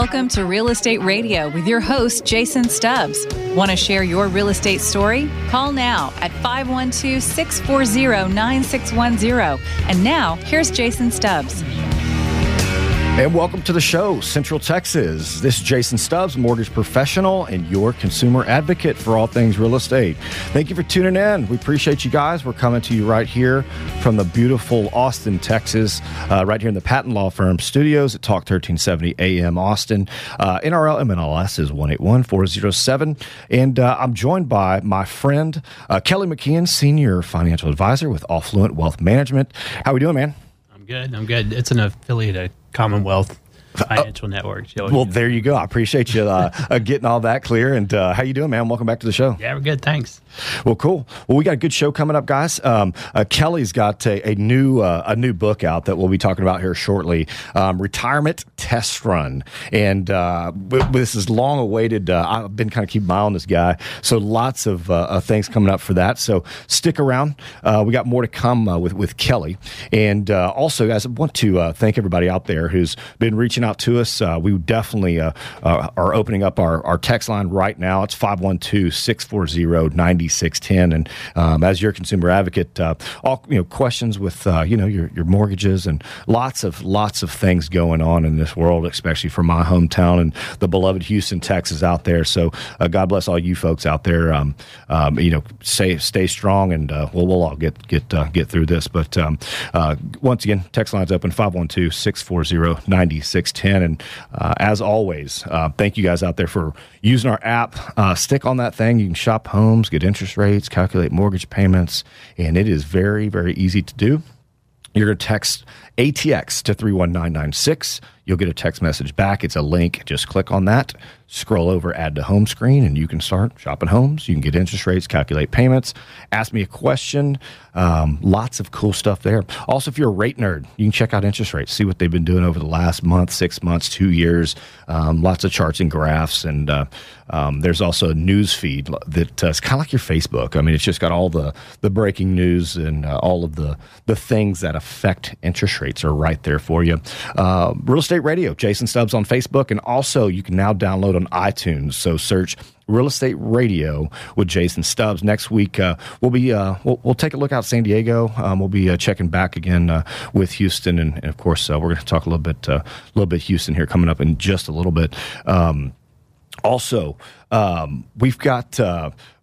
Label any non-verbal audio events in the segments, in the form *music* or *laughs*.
Welcome to Real Estate Radio with your host, Jason Stubbs. Want to share your real estate story? Call now at 512 640 9610. And now, here's Jason Stubbs. And welcome to the show, Central Texas. This is Jason Stubbs, mortgage professional and your consumer advocate for all things real estate. Thank you for tuning in. We appreciate you guys. We're coming to you right here from the beautiful Austin, Texas, uh, right here in the Patent Law Firm studios at Talk 1370 AM Austin. Uh, NRL MLS is 181407. And uh, I'm joined by my friend, uh, Kelly McKeon, Senior Financial Advisor with Affluent Wealth Management. How we doing, man? I'm good. I'm good. It's an affiliate Commonwealth Financial uh, Network. well, there you go. I appreciate you uh, *laughs* uh, getting all that clear. And uh, how you doing, man? Welcome back to the show. Yeah, we're good. Thanks. Well, cool. Well, we got a good show coming up, guys. Um, uh, Kelly's got a, a new uh, a new book out that we'll be talking about here shortly. Um, Retirement Test Run, and this is long awaited. I've been kind of keeping my eye on this guy, so lots of things coming up for that. So stick around. we got more to come with with Kelly, and also, guys, I want to thank everybody out there who's been reaching out to us. Uh, we definitely uh, uh, are opening up our, our text line right now. It's 512 640 9610. And um, as your consumer advocate, uh, all you know questions with uh, you know your, your mortgages and lots of lots of things going on in this world, especially for my hometown and the beloved Houston, Texas out there. So uh, God bless all you folks out there. Um, um, you know, stay stay strong, and we'll we'll all get get get through this. But um, once again, text lines open 512 640 9610. And uh, as always, uh, thank you guys out there for using our app. Uh, stick on that thing. You can shop homes, get interest rates, calculate mortgage payments, and it is very, very easy to do. You're going to text ATX to 31996. You'll get a text message back. It's a link. Just click on that, scroll over, add to home screen, and you can start shopping homes. You can get interest rates, calculate payments, ask me a question. Um, lots of cool stuff there. Also, if you're a rate nerd, you can check out interest rates, see what they've been doing over the last month, six months, two years. Um, lots of charts and graphs. And uh, um, there's also a news feed that uh, kind of like your Facebook. I mean, it's just got all the, the breaking news and uh, all of the, the things that affect interest rates are right there for you. Uh, real estate Radio, Jason Stubbs on Facebook, and also you can now download on iTunes. So search Real Estate Radio with Jason Stubbs. Next week, uh, we'll be uh, we'll, we'll, take a look out San Diego. Um, we'll be uh, checking back again uh, with Houston, and, and of course, uh, we're going to talk a little bit uh, a little bit Houston here coming up in just a little bit. Um, also, um, we've got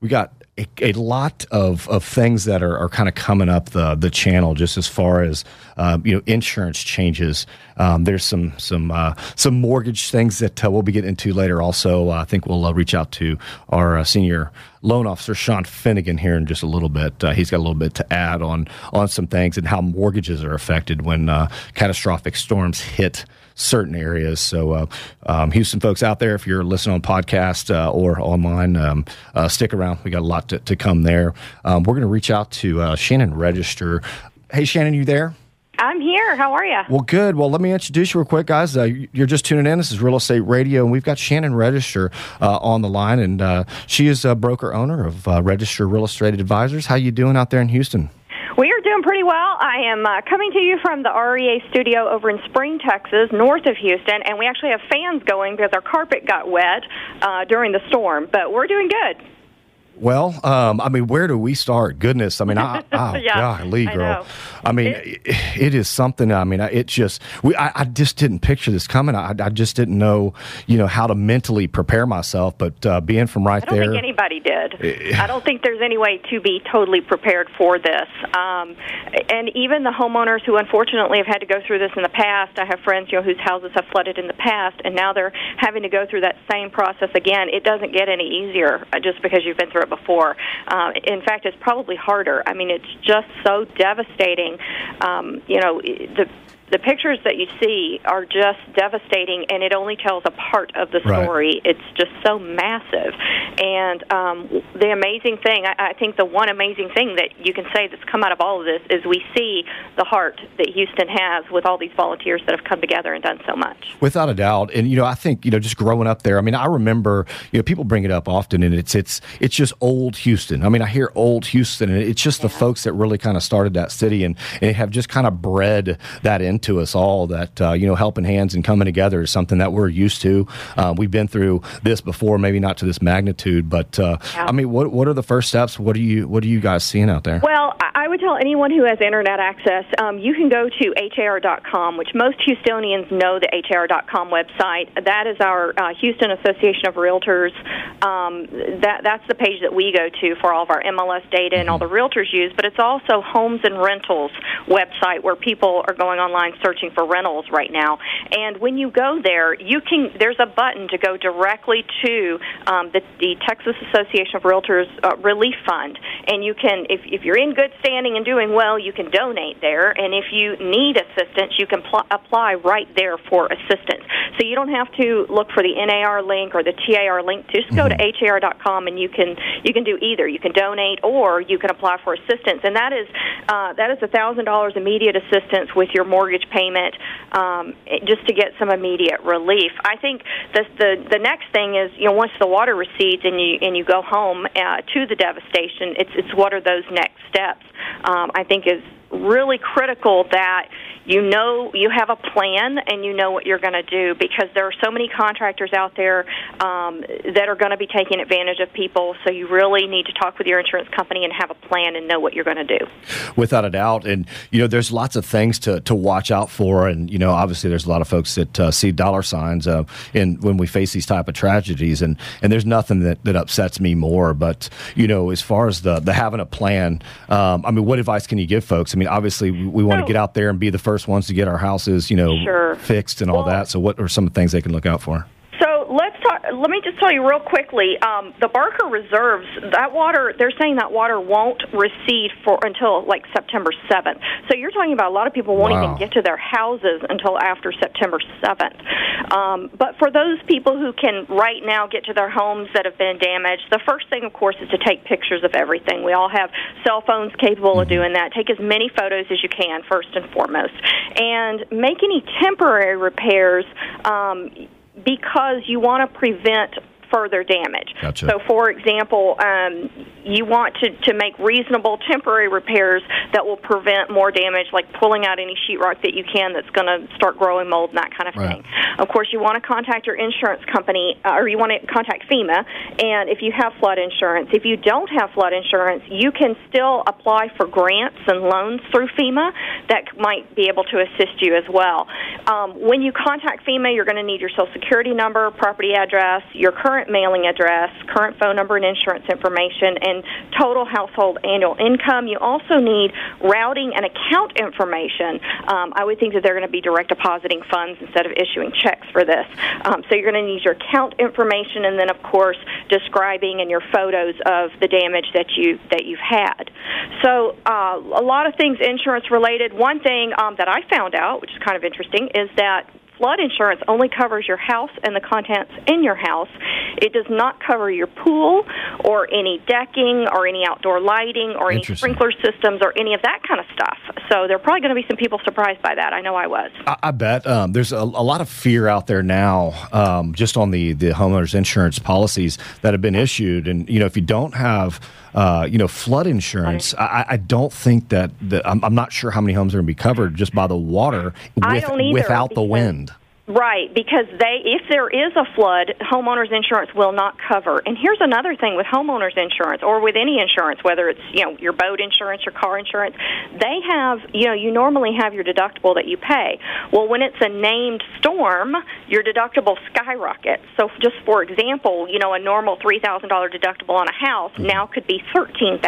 we got a, a, lot of, of things that are, are kind of coming up the the channel just as far as uh, you know insurance changes. Um, there's some some uh, some mortgage things that uh, we'll be getting into later. Also, uh, I think we'll uh, reach out to our uh, senior loan officer Sean Finnegan here in just a little bit. he's got a little bit to add on on some things and how mortgages are affected when catastrophic storms hit certain areas. So, uh, um, Houston folks out there, if you're listening on podcast uh, or online, um, uh, stick around. We got a lot to, to come there. Um, we're going to reach out to uh, Shannon Register. Hey, Shannon, you there? I'm here. How are you? Well, good. Well, let me introduce you real quick, guys. Uh, you're just tuning in. This is Real Estate Radio, and we've got Shannon Register uh, on the line, and uh, she is a broker owner of uh, Register Real Estate Advisors. How you doing out there in Houston? We are doing pretty well. I am uh, coming to you from the REA studio over in Spring, Texas, north of Houston, and we actually have fans going because our carpet got wet uh, during the storm, but we're doing good. Well, um, I mean, where do we start? Goodness, I mean, I, *laughs* oh, yeah, golly, girl. I, I mean, it, it is something. I mean, it just we. I, I just didn't picture this coming. I, I, just didn't know, you know, how to mentally prepare myself. But uh, being from right I don't there, think anybody did. Eh, I don't think there's any way to be totally prepared for this. Um, and even the homeowners who unfortunately have had to go through this in the past. I have friends, you know, whose houses have flooded in the past, and now they're having to go through that same process again. It doesn't get any easier uh, just because you've been through it before. Uh, in fact, it's probably harder. I mean, it's just so devastating. Um, you know, the the pictures that you see are just devastating, and it only tells a part of the story. Right. It's just so massive. And um, the amazing thing, I, I think the one amazing thing that you can say that's come out of all of this is we see the heart that Houston has with all these volunteers that have come together and done so much. Without a doubt. And, you know, I think, you know, just growing up there, I mean, I remember, you know, people bring it up often, and it's, it's, it's just old Houston. I mean, I hear old Houston, and it's just yeah. the folks that really kind of started that city and, and have just kind of bred that in into us all that uh, you know helping hands and coming together is something that we're used to. Uh, we've been through this before, maybe not to this magnitude, but uh, yeah. I mean, what what are the first steps? What are you what are you guys seeing out there? Well, I would tell anyone who has internet access, um, you can go to har.com, which most Houstonians know the har.com website. That is our uh, Houston Association of Realtors. Um, that that's the page that we go to for all of our MLS data and all the realtors use. But it's also Homes and Rentals website where people are going online searching for rentals right now. And when you go there, you can there's a button to go directly to um, the, the Texas Association of Realtors uh, Relief Fund, and you can if if you're in good standing and doing well, you can donate there. And if you need assistance, you can pl- apply right there for assistance. So you don't have to look for the NAR link or the TAR link. Just go mm-hmm. to har.com and you can you can do either. You can donate or you can apply for assistance, and that is uh, that is a thousand dollars immediate assistance with your mortgage payment, um, just to get some immediate relief. I think the the the next thing is you know once the water recedes and you and you go home uh, to the devastation, it's it's what are those next steps? Um, I think is really critical that you know you have a plan and you know what you're going to do because there are so many contractors out there um, that are going to be taking advantage of people. So you really need to talk with your insurance company and have a plan and know what you're going to do. Without a doubt, and you know, there's lots of things to, to watch out for, and you know, obviously, there's a lot of folks that uh, see dollar signs uh, in when we face these type of tragedies, and and there's nothing that, that upsets me more. But you know, as far as the the having a plan, um, I mean, what advice can you give folks? I mean, obviously, we, we want to get out there and be the first ones to get our houses, you know, sure. fixed and all well, that. So, what are some of the things they can look out for? Let's talk. Let me just tell you real quickly. Um, the Barker reserves that water. They're saying that water won't recede for until like September seventh. So you're talking about a lot of people won't wow. even get to their houses until after September seventh. Um, but for those people who can right now get to their homes that have been damaged, the first thing, of course, is to take pictures of everything. We all have cell phones capable mm-hmm. of doing that. Take as many photos as you can, first and foremost, and make any temporary repairs. Um, because you want to prevent further damage. Gotcha. So, for example, um, you want to, to make reasonable temporary repairs that will prevent more damage, like pulling out any sheetrock that you can that's going to start growing mold and that kind of right. thing. Of course, you want to contact your insurance company, uh, or you want to contact FEMA, and if you have flood insurance. If you don't have flood insurance, you can still apply for grants and loans through FEMA that might be able to assist you as well. Um, when you contact FEMA, you're going to need your Social Security number, property address, your current current mailing address, current phone number and insurance information, and total household annual income. You also need routing and account information. Um, I would think that they're going to be direct depositing funds instead of issuing checks for this. Um, so you're going to need your account information, and then of course describing and your photos of the damage that you that you've had. So uh, a lot of things insurance related. One thing um, that I found out, which is kind of interesting, is that flood insurance only covers your house and the contents in your house. It does not cover your pool or any decking or any outdoor lighting or any sprinkler systems or any of that kind of stuff. So there are probably going to be some people surprised by that. I know I was. I, I bet um, there's a, a, lot of fear out there now, um, just on the the homeowners insurance policies that have been issued, and you know if you don't have uh, you know, flood insurance. I, I, don't think that, that I'm, I'm, not sure how many homes are going to be covered just by the water with, without the wind. Right, because they if there is a flood, homeowners insurance will not cover. And here's another thing with homeowners insurance or with any insurance, whether it's, you know, your boat insurance, your car insurance, they have, you know, you normally have your deductible that you pay. Well, when it's a named storm, your deductible skyrockets. So just for example, you know, a normal $3,000 deductible on a house mm-hmm. now could be $13,000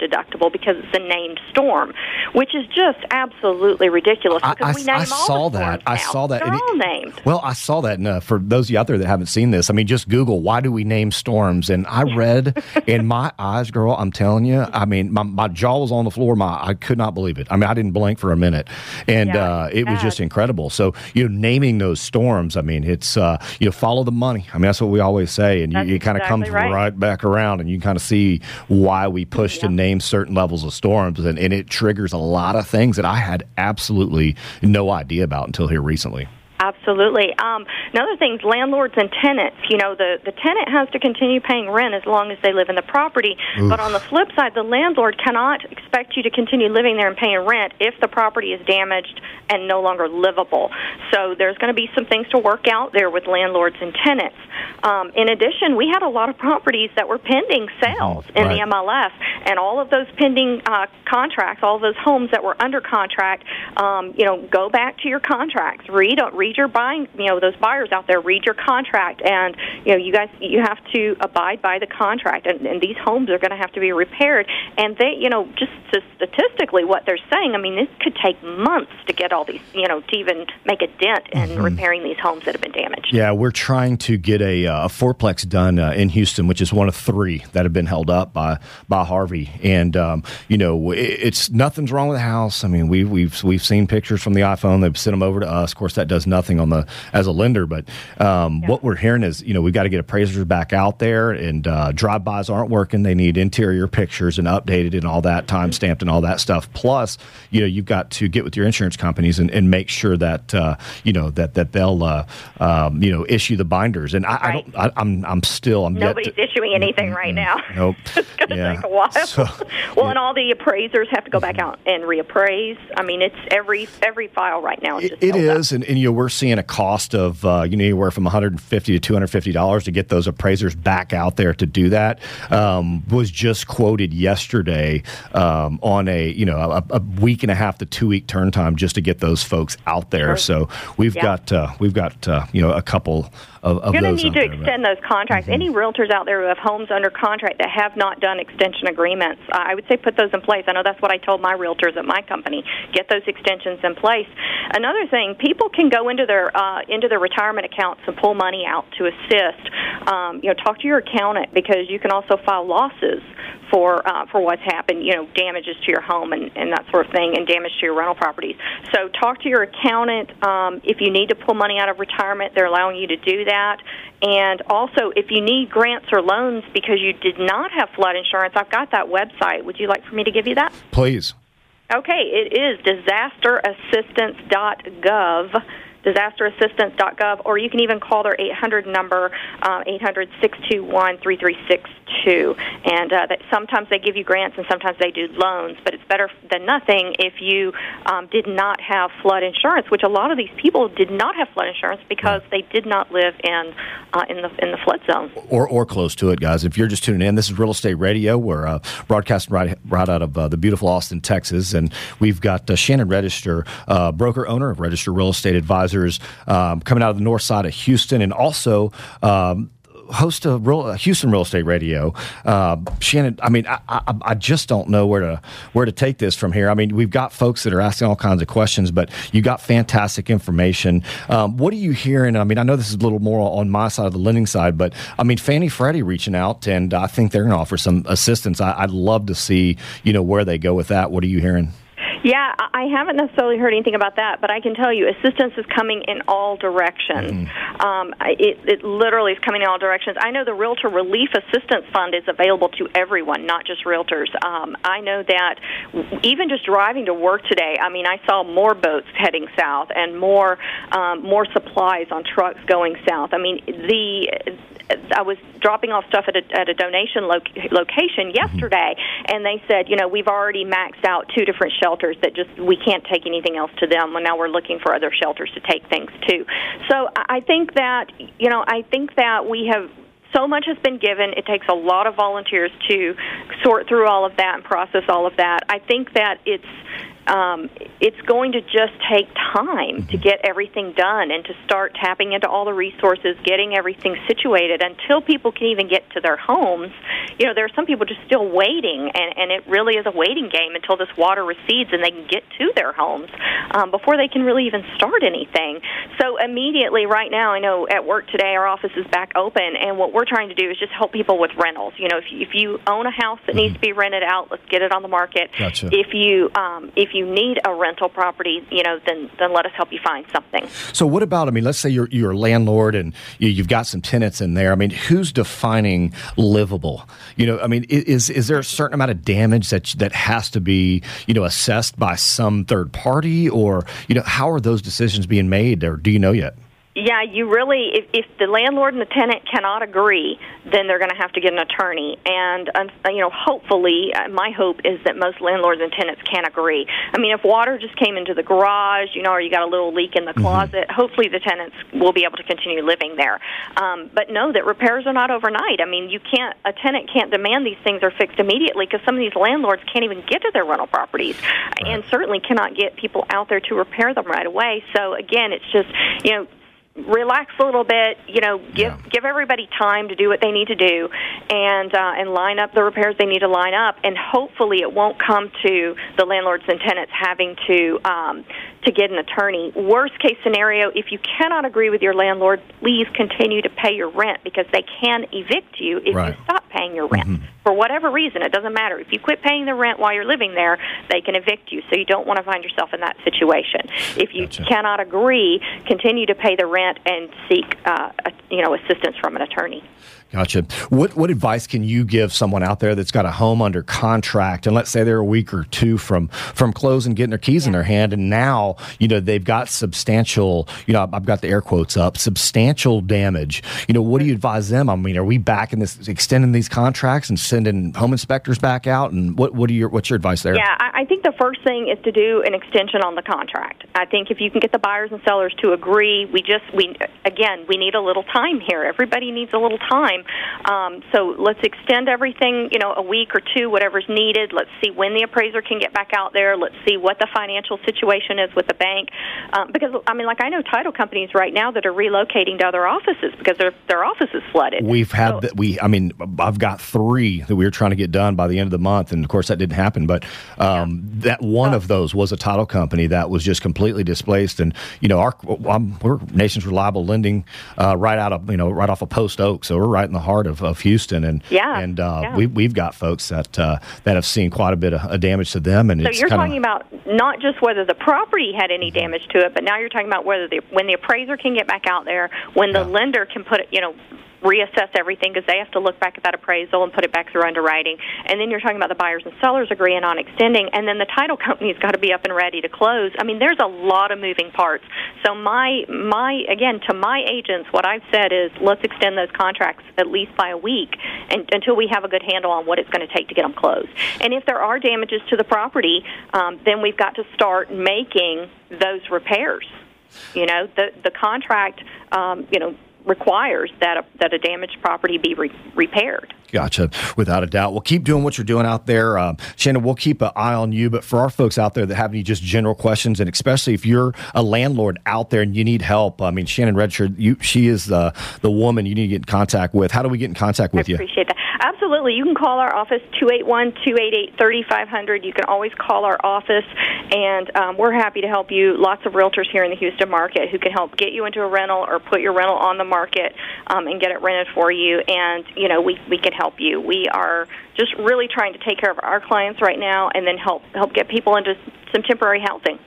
deductible because it's a named storm, which is just absolutely ridiculous because I, I, we name I all saw the that. I saw that named. Well, I saw that. And, uh, for those of you out there that haven't seen this, I mean, just Google why do we name storms, and I read *laughs* in my eyes, girl. I'm telling you, I mean, my, my jaw was on the floor. My I could not believe it. I mean, I didn't blink for a minute, and yeah, uh, it was just incredible. So you know, naming those storms, I mean, it's uh, you know, follow the money. I mean, that's what we always say, and you, it kind of exactly comes right. right. back around, and you kind of see why we push yeah. to name certain levels of storms, and, and it triggers a lot of things that I had absolutely no idea about until here recently. Absolutely. Um, another thing, landlords and tenants. You know, the the tenant has to continue paying rent as long as they live in the property. Oof. But on the flip side, the landlord cannot expect you to continue living there and paying rent if the property is damaged and no longer livable. So there's going to be some things to work out there with landlords and tenants. Um, in addition, we had a lot of properties that were pending sales mm-hmm. in right. the MLS, and all of those pending uh, contracts, all those homes that were under contract. Um, you know, go back to your contracts. Read read your buying. You know, those buyers out there, read your contract, and you know, you guys you have to abide by the contract. And, and these homes are going to have to be repaired. And they, you know, just statistically, what they're saying. I mean, this could take months to get all these. You know, to even make a dent in mm-hmm. repairing these homes that have been damaged. Yeah, we're trying to get a, uh, a fourplex done uh, in Houston, which is one of three that have been held up by by Harvey. And um, you know, it, it's nothing's wrong with the house. I mean, we, we've we've seen pictures from the iPhone. They've sent them over to us. Of course, that does nothing on the as a lender. But um, yeah. what we're hearing is, you know, we've got to get appraisers back out there, and uh, drive-bys aren't working. They need interior pictures and updated and all that, time stamped and all that stuff. Plus, you know, you've got to get with your insurance companies and, and make sure that uh, you know that that they'll uh, um, you know issue the binders. And I, right. I don't. I, am I'm, I'm still. I'm Nobody's to, issuing anything right now. Nope. *laughs* it's going to yeah. take a while. *laughs* So, *laughs* well, yeah. and all the appraisers have to go back out and reappraise. I mean, it's every every file right now. Is it, it is, and, and you know we're seeing a cost of uh, you know anywhere from 150 to 250 dollars to get those appraisers back out there to do that. Um, was just quoted yesterday um, on a you know a, a, week and a half to two week turn time just to get those folks out there. So we've yeah. got uh, we've got uh, you know a couple of, of You're going to need to there, extend but. those contracts. Mm-hmm. Any realtors out there who have homes under contract that have not done extension agreements, I would say put those in place. I know that's what I told my realtors at my company. Get those extensions in place. Another thing, people can go into their uh, into their retirement accounts and pull money out to assist. Um, you know, talk to your accountant because you can also file losses for uh, for what's happened, you know, damages to your home and, and that sort of thing, and damage to your rental properties. So talk to your accountant um, if you need to pull money out of retirement. They're allowing you to do that. And also, if you need grants or loans because you did not have flood insurance, I've got that website. Would you like for me to give you that? Please. Okay, it is disasterassistance.gov disasterassistance.gov, or you can even call their 800 number, uh, 800 621 3362. And uh, that sometimes they give you grants and sometimes they do loans, but it's better than nothing if you um, did not have flood insurance, which a lot of these people did not have flood insurance because they did not live in uh, in the in the flood zone or or close to it, guys. If you're just tuning in, this is Real Estate Radio. We're uh, broadcasting right right out of uh, the beautiful Austin, Texas, and we've got uh, Shannon Register, uh, broker owner of Register Real Estate Advisors um, coming out of the north side of Houston, and also um, host of real, Houston Real Estate Radio. Uh, Shannon, I mean, I, I, I, just don't know where to where to take this from here. I mean, we've got folks that are asking all kinds of questions, but you got fantastic information. Um, what are you hearing? I mean, I know this is a little more on my side of the lending side, but I mean, Fannie Freddie reaching out, and I think they're going to offer some assistance. I, I'd love to see you know where they go with that. What are you hearing? Yeah, I haven't necessarily heard anything about that, but I can tell you assistance is coming in all directions. Mm-hmm. Um, it, it literally is coming in all directions. I know the Realtor Relief Assistance Fund is available to everyone, not just realtors. Um, I know that even just driving to work today, I mean, I saw more boats heading south and more um, more supplies on trucks going south. I mean, the I was dropping off stuff at a, at a donation lo- location mm-hmm. yesterday, and they said, you know, we've already maxed out two different shelters that just we can't take anything else to them. And now we're looking for other shelters to take things to. So I think that you know, I think that we have so much has been given. It takes a lot of volunteers to sort through all of that and process all of that. I think that it's um, it's going to just take time to mm-hmm. get everything done and to start tapping into all the resources, getting everything situated until people can even get to their homes. You know, there are some people just still waiting, and, and it really is a waiting game until this water recedes and they can get to their homes um, before they can really even start anything. So, immediately, right now, I know at work today our office is back open, and what we're trying to do is just help people with rentals. You know, if you, if you own a house that needs mm-hmm. to be rented out, let's get it on the market. Gotcha. If you um, if you need a rental property, you know, then then let us help you find something. So what about? I mean, let's say you're you're a landlord and you, you've got some tenants in there. I mean, who's defining livable? You know, I mean, is is there a certain amount of damage that that has to be you know assessed by some third party, or you know, how are those decisions being made, or do you know yet? Yeah, you really, if, if the landlord and the tenant cannot agree, then they're going to have to get an attorney. And, um, you know, hopefully, uh, my hope is that most landlords and tenants can agree. I mean, if water just came into the garage, you know, or you got a little leak in the closet, hopefully the tenants will be able to continue living there. Um, but know that repairs are not overnight. I mean, you can't, a tenant can't demand these things are fixed immediately because some of these landlords can't even get to their rental properties and certainly cannot get people out there to repair them right away. So, again, it's just, you know, relax a little bit you know give Yeah. give everybody time to do what they need to do and uh, and line up the repairs they need to line up and hopefully it won't come to the landlords and tenants having to um, to get an attorney worst case scenario if you cannot agree with your landlord please continue to pay your rent because they can evict you if Right. Mm-hmm. you stop paying your rent for whatever reason it doesn't matter. If you quit paying the rent while you're living there they can evict you. So you don't want to find yourself in that situation. If you Gotcha. cannot agree continue to pay the rent and seek uh, you know assistance from an attorney Gotcha. What what advice can you give someone out there that's got a home under contract, and let's say they're a week or two from from closing, getting their keys in their hand, and now you know they've got substantial, you know, I've got the air quotes up, substantial damage. You know, what do you advise them? I mean, are we back in this, extending these contracts and sending home inspectors back out? And what what are your what's your advice there? Yeah, I, I think the first thing is to do an extension on the contract. I think if you can get the buyers and sellers to agree, we just we again we need a little time here. Everybody needs a little time. Um, so let's extend everything, you know, a week or two, whatever's needed. Let's see when the appraiser can get back out there. Let's see what the financial situation is with the bank. Um, because I mean, like I know title companies right now that are relocating to other offices because their their office is flooded. We've had So- that. We, I mean, I've got three that we were trying to get done by the end of the month, and of course that didn't happen. But um, that one Oh. of those was a title company that was just completely displaced, and you know, our um, we're Nations Reliable Lending, uh, right out of you know, right off of Post Oak, so we're right in the heart of, of Houston, and Yeah, and uh, yeah. we we've got folks that uh, that have seen quite a bit of, of damage to them, and So it's you're kinda, talking about not just whether the property had any Mm-hmm. damage to it, but now you're talking about whether the when the appraiser can get back out there, when the Yeah. lender can put it, you know, reassess everything because they have to look back at that appraisal and put it back through underwriting. And then you're talking about the buyers and sellers agreeing on extending, and then the title company's got to be up and ready to close. I mean, there's a lot of moving parts. So my my again to my agents, what I've said is let's extend those contracts at least by a week and, until we have a good handle on what it's going to take to get them closed. And if there are damages to the property, um, then we've got to start making those repairs. You know, the the contract, um, you know, requires that a, that a damaged property be re- repaired. Gotcha, without a doubt. Well, keep doing what you're doing out there, um, Shannon. We'll keep an eye on you. But for our folks out there that have any just general questions, and especially if you're a landlord out there and you need help, I mean, Shannon Register, you she is the the woman you need to get in contact with. How do we get in contact with I you? appreciate that. Absolutely. You can call our office, 281-288-3500. You can always call our office, and um, we're happy to help you. Lots of realtors here in the Houston market who can help get you into a rental or put your rental on the market um, and get it rented for you. And, you know, we, we can help you. We are just really trying to take care of our clients right now and then help, help get people into some temporary housing.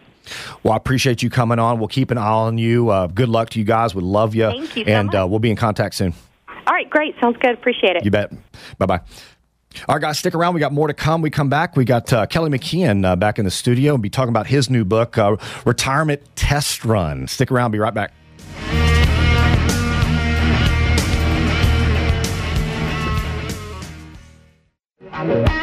Well, I appreciate you coming on. We'll keep an eye on you. Uh, good luck to you guys. We love you, Thank you so and uh, we'll be in contact soon. All right, great. Sounds good. Appreciate it. You bet. Bye bye. All right, guys, stick around. We got more to come. We come back. We got uh, Kelly McKeon uh, back in the studio and be talking about his new book, uh, Retirement Test Run. Stick around. Be right back. Thank you.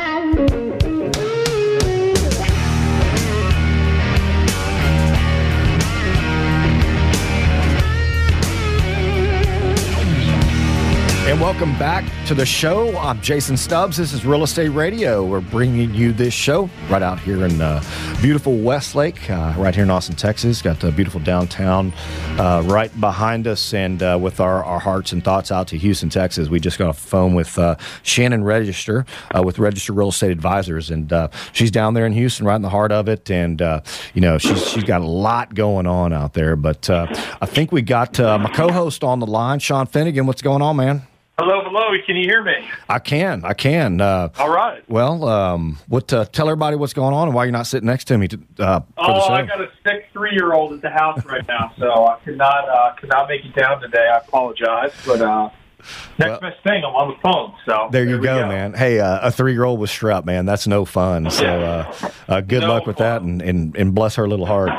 And welcome back to the show. I'm Jason Stubbs. This is Real Estate Radio. We're bringing you this show right out here in uh, beautiful Westlake, uh, right here in Austin, Texas. Got the beautiful downtown uh, right behind us, and uh, with our, our hearts and thoughts out to Houston, Texas. We just got a phone with uh, Shannon Register uh, with Register Real Estate Advisors, and she's down there in Houston, right in the heart of it. And you know, she's she's got a lot going on out there. But I think we got my co-host on the line, Sean Finnegan. What's going on, man? Hello, hello. Can you hear me? I can. I can. Uh, All right. well, um, what? Uh, tell everybody what's going on and why you're not sitting next to me to, uh, for the Oh, show. I got a sick three-year-old at the house right now, *laughs* so I could not uh, could not make it down today. I apologize, but uh, next Well- best thing, I'm on the phone. So there you we go, man. Hey, uh, a three-year-old with strep, man. That's no fun. So, uh, uh, good No luck with that, and, and and bless her little heart.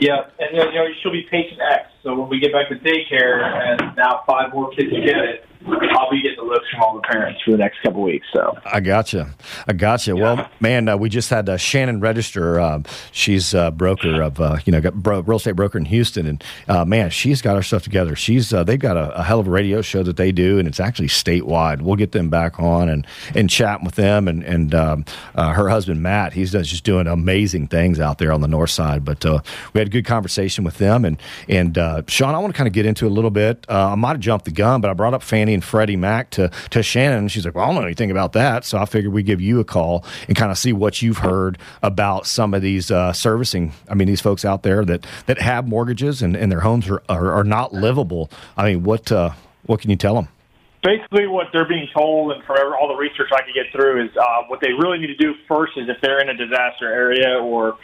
Yeah, and you know she'll be patient X. So when we get back to daycare, and now five more kids get it, I'll be getting the looks from all the parents for the next couple weeks. So I gotcha. I gotcha. Well, man, uh, we just had uh, Shannon Register. Um, she's a broker of, uh, you know, got bro- real estate broker in Houston, and uh, man, she's got her stuff together. She's uh, they've got a, a hell of a radio show that they do, and it's actually statewide. We'll get them back on and and chat with them, and and um, uh, her husband Matt, he's just doing amazing things out there on the north side. But uh, we had a good conversation with them, and and uh, Sean, I want to kind of get into a little bit. Uh, I might have jumped the gun, but I brought up Fannie and Freddie Mac to to Shannon, she's like, "Well, I don't know anything about that," so I figured we'd give you a call and kind of see what you've heard about some of these uh, servicing. I mean, these folks out there that that have mortgages and, and their homes are, are are not livable. I mean, what uh, what can you tell them? Basically what they're being told and from all the research I could get through is uh, what they really need to do first is if they're in a disaster area or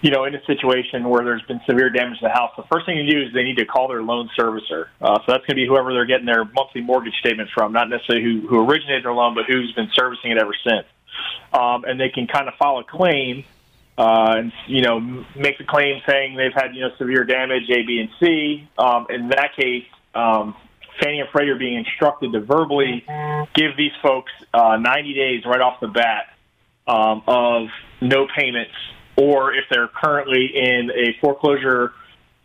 you know in a situation where there's been severe damage to the house, the first thing to do is they need to call their loan servicer. Uh, so that's going to be whoever they're getting their monthly mortgage statement from, not necessarily who, who originated their loan, but who's been servicing it ever since. Um, and they can kind of file a claim uh, and you know make a claim saying they've had you know severe damage A, B, and C. Um, in that case, um, Fannie and Freddie are being instructed to verbally give these folks uh, 90 days right off the bat um, of no payments, or if they're currently in a foreclosure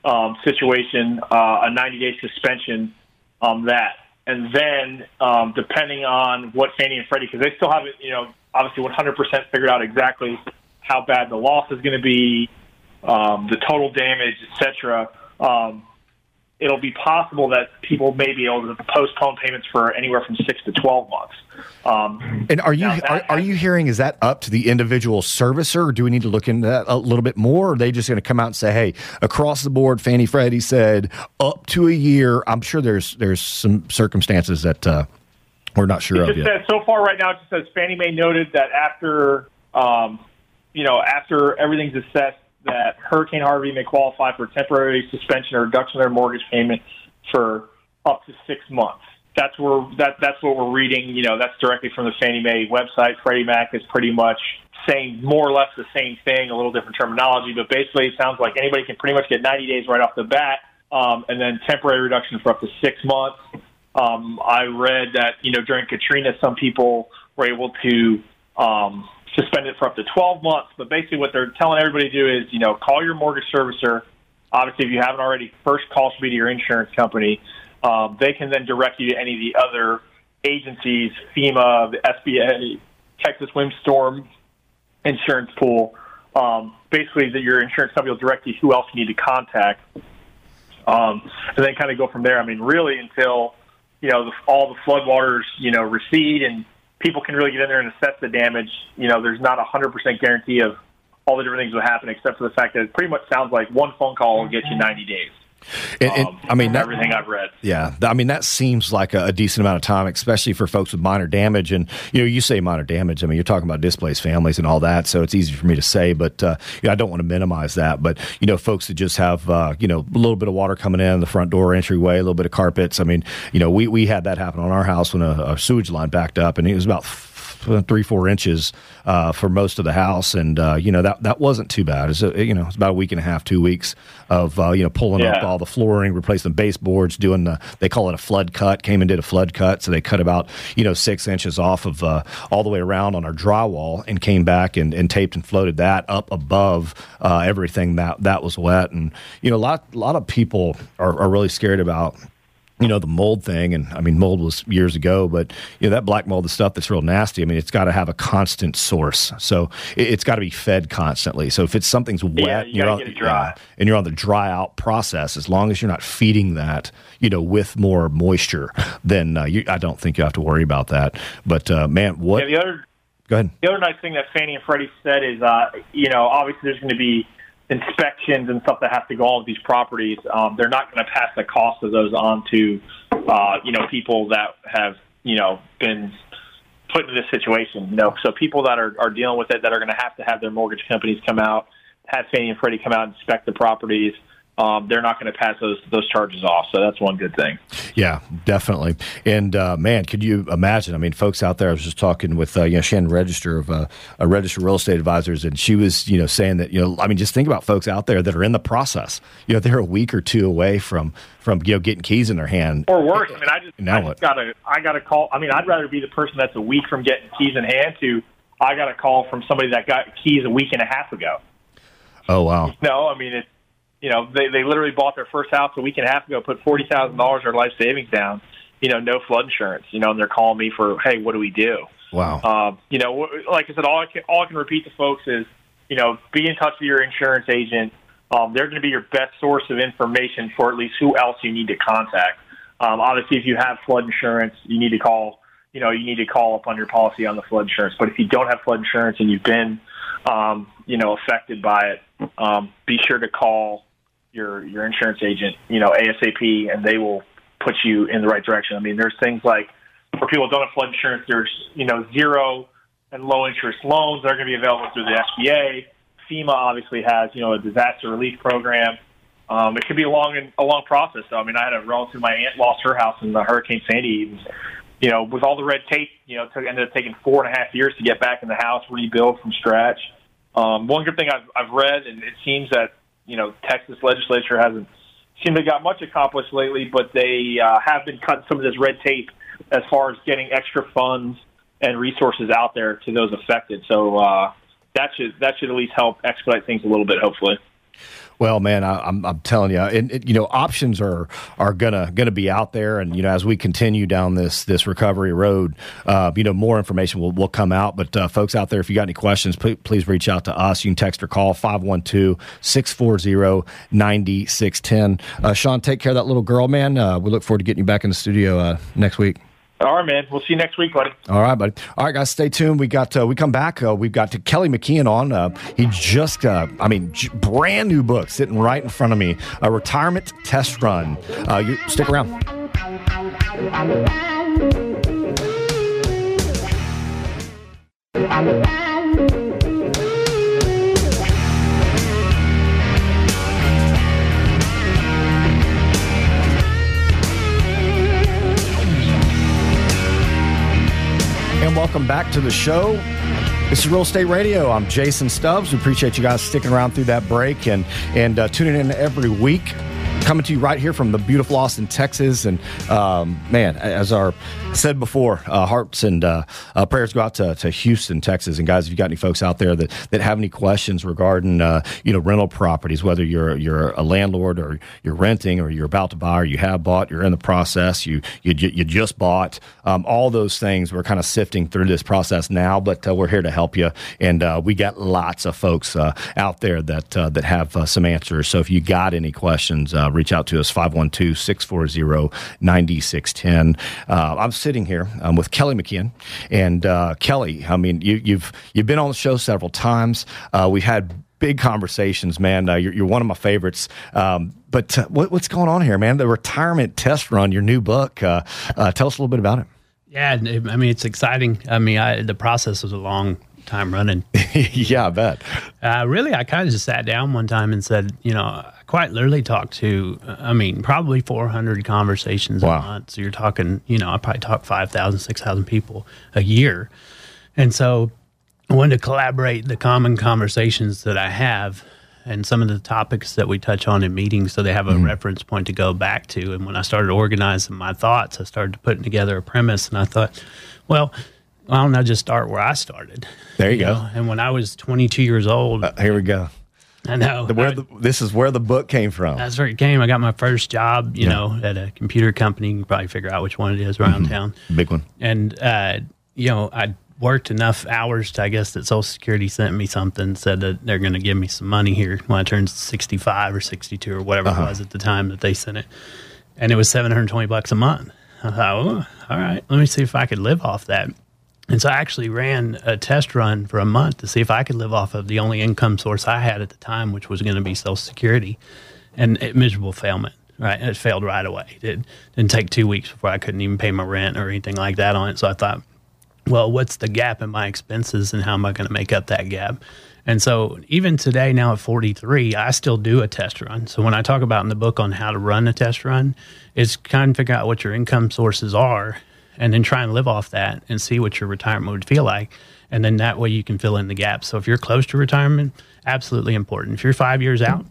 um, situation, uh, a 90 day suspension on that. And then, um, depending on what Fannie and Freddie, because they still haven't, you know, obviously 100% figured out exactly how bad the loss is going to be, um, the total damage, et cetera. Um, it'll be possible that people may be able to postpone payments for anywhere from six to 12 months. Um, And are you that- are, are you hearing is that up to the individual servicer, or do we need to look into that a little bit more? Or are they just going to come out and say, "Hey, across the board, Fannie Freddie said up to a year"? I'm sure there's there's some circumstances that uh, we're not sure of yet. says so far right now. It just says Fannie Mae noted that after, um, you know, after everything's assessed, that Hurricane Harvey may qualify for temporary suspension or reduction of their mortgage payment for up to six months. That's where that that's what we're reading. You know, that's directly from the Fannie Mae website. Freddie Mac is pretty much saying more or less the same thing, a little different terminology, but basically it sounds like anybody can pretty much get 90 days right off the bat, um, and then temporary reduction for up to six months. Um, I read that you know during Katrina, some people were able to um, suspend it for up to 12 months. But basically, what they're telling everybody to do is you know call your mortgage servicer. Obviously, if you haven't already, first call should be to your insurance company. Um, they can then direct you to any of the other agencies, FEMA, the SBA, Texas Windstorm Insurance Pool. Um, basically, that your insurance company will direct you who else you need to contact um, and then kind of go from there. I mean, really until you know the, all the floodwaters you know recede and people can really get in there and assess the damage. You know, there's not a hundred percent guarantee of all the different things will happen, except for the fact that it pretty much sounds like one phone call will get you 90 days. And- and, Um, I mean, that, everything I've read. Yeah, I mean that seems like a, a decent amount of time, especially for folks with minor damage. And you know, you say minor damage. I mean, you're talking about displaced families and all that, so it's easy for me to say. But uh, you know, I don't want to minimize that. But you know, folks that just have uh, you know a little bit of water coming in the front door entryway, a little bit of carpets. I mean, you know, we we had that happen on our house when a, a sewage line backed up, and it was about three four inches uh, for most of the house, and uh, you know that that wasn't too bad. It's you know it's about a week and a half, two weeks of uh, you know pulling up all the flooring, replacing the baseboards, doing the they call it a flood cut. Came and did a flood cut, so they cut about you know six inches off of uh, all the way around on our drywall, and came back and, and taped and floated that up above uh, everything that that was wet. And you know a lot a lot of people are, are really scared about you know the mold thing and i mean mold was years ago but you know that black mold the stuff that's real nasty. I mean it's got to have a constant source. So it, it's got to be fed constantly. So if it's something's wet Yeah, and you you're gotta on, dry. and you're on the dry out process as long as you're not feeding that you know with more moisture then uh, you, i don't think you have to worry about that. But uh, man what Yeah, the other go ahead. the other nice thing that Fannie and Freddie said is, uh, you know, obviously there's going to be inspections and stuff that has to go on with these properties. Um, they're not going to pass the cost of those on to uh, you know, people that have, you know, been put in this situation. You know, so people that are, are dealing with it that are going to have to have their mortgage companies come out, have Fannie and Freddie come out and inspect the properties um, they're not going to pass those those charges off. So that's one good thing. Yeah, definitely. And uh, man, could you imagine? I mean, folks out there. I was just talking with uh, you know Shannon Register of uh, a registered real estate advisors, and she was you know saying that you know I mean just think about folks out there that are in the process. You know, they're a week or two away from from you know getting keys in their hand or worse. I mean, I just now I just got a I got a call. I mean, I'd rather be the person that's a week from getting keys in hand to I got a call from somebody that got keys a week and a half ago. Oh wow! No, I mean it's you know, they they literally bought their first house a week and a half ago, put forty thousand dollars of their life savings down. You know, no flood insurance. You know, and they're calling me for, hey, what do we do? Wow. Um, you know, like I said, all I can all I can repeat to folks is, you know, be in touch with your insurance agent. Um, they're going to be your best source of information for at least who else you need to contact. Um, obviously, if you have flood insurance, you need to call. You know, you need to call up on your policy on the flood insurance. But if you don't have flood insurance and you've been, um, you know, affected by it, um, be sure to call your your insurance agent, you know, ASAP, and they will put you in the right direction. I mean, there's things like for people who don't have flood insurance, there's you know zero and low interest loans that are going to be available through the SBA. FEMA obviously has you know a disaster relief program. Um, it could be a long a long process. Though. I mean, I had a relative, my aunt lost her house in the Hurricane Sandy. You know, with all the red tape, you know, it ended up taking four and a half years to get back in the house, rebuild from scratch. Um, one good thing I've, I've read, and it seems that you know, Texas legislature hasn't seemed to got much accomplished lately, but they uh, have been cutting some of this red tape as far as getting extra funds and resources out there to those affected. So uh, that should that should at least help expedite things a little bit, hopefully. Well, man, I, am I'm, I'm telling you, and it, you know, options are are gonna gonna be out there, and you know, as we continue down this this recovery road, uh, you know, more information will will come out. But uh, folks out there, if you got any questions, please, please reach out to us. You can text or call 512-640-9610. Uh, Sean, take care of that little girl, man. Uh, we look forward to getting you back in the studio uh, next week. All right, man. We'll see you next week, buddy. All right, buddy. All right, guys, stay tuned. We got uh, we come back. Uh, we've got to Kelly McKeon on. Uh, he just, uh, I mean, j- brand new book sitting right in front of me. A retirement test run. Uh, you stick around. Welcome back to the show. This is Real Estate Radio. I'm Jason Stubbs. We appreciate you guys sticking around through that break and and uh, tuning in every week coming to you right here from the beautiful Austin, Texas. And um, man, as our said before, uh, hearts and uh, uh, prayers go out to, to, Houston, Texas. And guys, if you got any folks out there that, that have any questions regarding uh, you know rental properties, whether you're you're a landlord or you're renting or you're about to buy or you have bought, you're in the process, you you, you just bought, um, all those things. We're kind of sifting through this process now, but uh, we're here to help you. And uh, we got lots of folks out there that that have some answers. So if you got any questions reach out to us 512 640 9610. Uh, I'm sitting here um, with Kelly McKeon. And uh, Kelly, I mean, you, have you've, you've been on the show several times. Uh, we've had big conversations, man. Uh, you're, you're, one of my favorites. Um, but uh, what, what's going on here, man? The retirement test run, your new book. Uh, uh, tell us a little bit about it. Yeah, I mean, it's exciting. I mean, I, the process was a long time running. *laughs* yeah, I bet. Uh, really, I kind of just sat down one time and said, you know, quite literally talk to, I mean, probably 400 conversations wow. a month. So you're talking, you know, I probably talk 5,000, 6,000 people a year. And so I wanted to collaborate the common conversations that I have and some of the topics that we touch on in meetings so they have a mm-hmm. reference point to go back to. And when I started organizing my thoughts, I started putting together a premise and I thought, well, why don't I just start where I started? There you, you go. Know? And when I was 22 years old, uh, here we go. I know. The, where the, this is where the book came from. That's where it came. I got my first job, you yeah. know, at a computer company. You can probably figure out which one it is around mm-hmm. town. Big one. And, uh, you know, I worked enough hours to, I guess, that Social Security sent me something, said that they're going to give me some money here when I turned 65 or 62 or whatever uh-huh. it was at the time that they sent it. And it was 720 bucks a month. I thought, oh, all right, let me see if I could live off that. And so I actually ran a test run for a month to see if I could live off of the only income source I had at the time, which was going to be Social Security, and it, miserable failment. right? And it failed right away. It didn't take two weeks before I couldn't even pay my rent or anything like that on it. So I thought, well, what's the gap in my expenses and how am I going to make up that gap? And so even today, now at 43, I still do a test run. So when I talk about in the book on how to run a test run, it's kind of figure out what your income sources are and then try and live off that and see what your retirement would feel like. And then that way you can fill in the gaps. So if you're close to retirement, absolutely important. If you're five years out,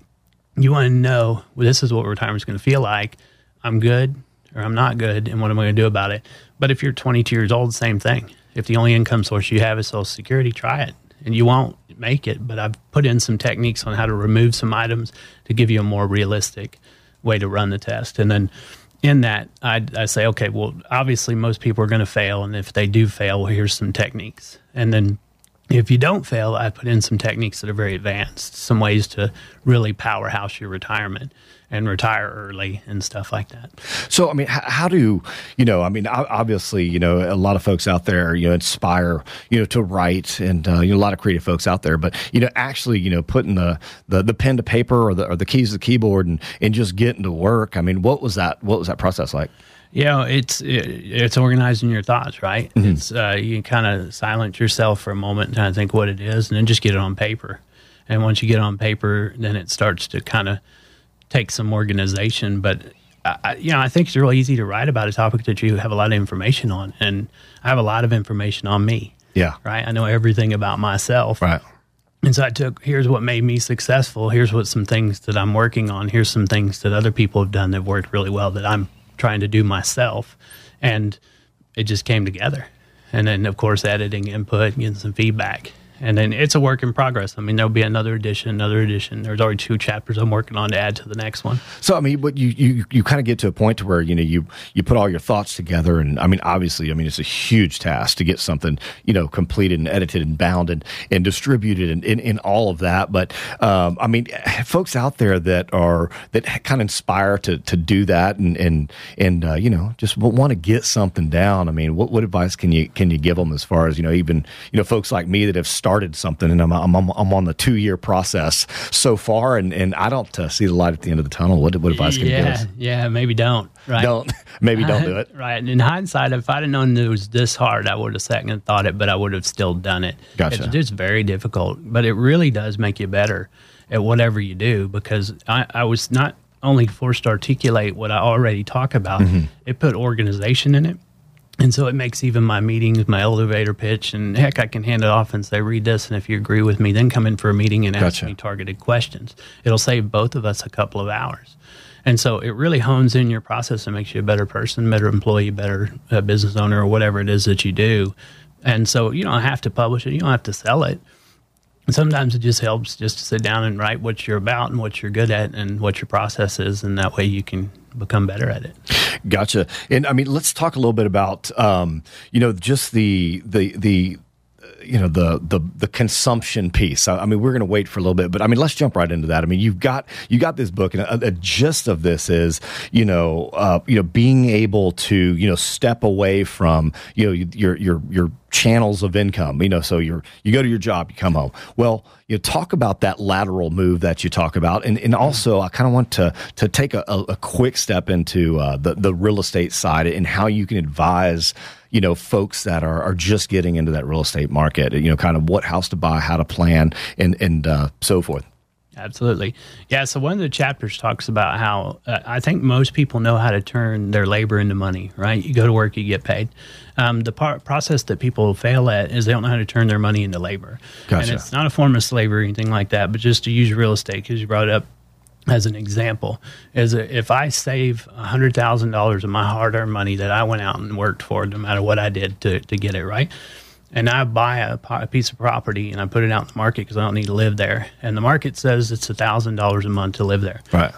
you want to know well, this is what retirement is going to feel like. I'm good or I'm not good, and what am I going to do about it? But if you're 22 years old, same thing. If the only income source you have is Social Security, try it, and you won't make it. But I've put in some techniques on how to remove some items to give you a more realistic way to run the test, and then in that, I, I, say, okay, well, obviously most people are going to fail, and if they do fail, well, here's some techniques, and then if you don't fail, I put in some techniques that are very advanced, some ways to really powerhouse your retirement and retire early and stuff like that. So, I mean, how, how, do you know? I mean, obviously, you know, a lot of folks out there, you know, inspire, you know, to write, and uh, you know, a lot of creative folks out there. But you know, actually, you know, putting the the, the pen to paper or the or the keys to the keyboard and and just getting to work. I mean, what was that? What was that process like? You know, it's it, it's organizing your thoughts, right? Mm-hmm. It's uh, you can kind of silence yourself for a moment and kind of think what it is, and then just get it on paper. And once you get it on paper, then it starts to kind of take some organization. But I, you know, I think it's really easy to write about a topic that you have a lot of information on, and I have a lot of information on me. Yeah, right. I know everything about myself. Right. And so I took here's what made me successful. Here's what some things that I'm working on. Here's some things that other people have done that worked really well that I'm trying to do myself. And it just came together. And then, of course, editing input, getting some feedback and then it's a work in progress. I mean, there'll be another edition, another edition. There's already two chapters I'm working on to add to the next one. So, I mean, but you you you kind of get to a point to where you know you you put all your thoughts together, and I mean, obviously, I mean, it's a huge task to get something you know completed and edited and bound and and distributed and in, all of that. But um, I mean, folks out there that are that kind of inspire to to do that and and and uh, you know just want to get something down. I mean, what what advice can you can you give them as far as you know even you know folks like me that have started something, and I'm I'm, I'm on the two year process so far, and, and I don't uh, see the light at the end of the tunnel. What what advice can yeah, you give us? Yeah, maybe don't. Right? Don't *laughs* maybe don't do it. right. And in hindsight, if I'd have known it was this hard, I would have second thought it, but I would have still done it. Gotcha. It's just very difficult, but it really does make you better at whatever you do because I, I was not only forced to articulate what I already talk about, mm-hmm. it put organization in it and so it makes even my meetings, my elevator pitch, and heck, I can hand it off and say, read this. And if you agree with me, then come in for a meeting and ask me targeted questions. It'll save both of us a couple of hours. And so it really hones in your process and makes you a better person, better employee, better uh, business owner, or whatever it is that you do. And so you don't have to publish it, you don't have to sell it. sometimes it just helps just to sit down and write what you're about and what you're good at and what your process is. And that way you can become better at it. Gotcha. And I mean, let's talk a little bit about, um, you know, just the, the, the, you know the the the consumption piece. I, I mean, we're going to wait for a little bit, but I mean, let's jump right into that. I mean, you've got you got this book, and a, a gist of this is you know uh, you know being able to you know step away from you know your your your channels of income. You know, so you're you go to your job, you come home. Well, you know, talk about that lateral move that you talk about, and and also I kind of want to to take a, a, quick step into uh, the the real estate side and how you can advise you know, folks that are, are just getting into that real estate market, you know, kind of what house to buy, how to plan, and, and uh, so forth. Absolutely. Yeah. So one of the chapters talks about how uh, I think most people know how to turn their labor into money, right? You go to work, you get paid. Um, the par- process that people fail at is they don't know how to turn their money into labor. Gotcha. And it's not a form of slavery or anything like that, but just to use real estate, because you brought it up as an example is if I save $100,000 of my hard earned money that I went out and worked for, no matter what I did to, to get it right, and I buy a, a piece of property and I put it out in the market because I don't need to live there, and the market says it's $1,000 a month to live there. Right.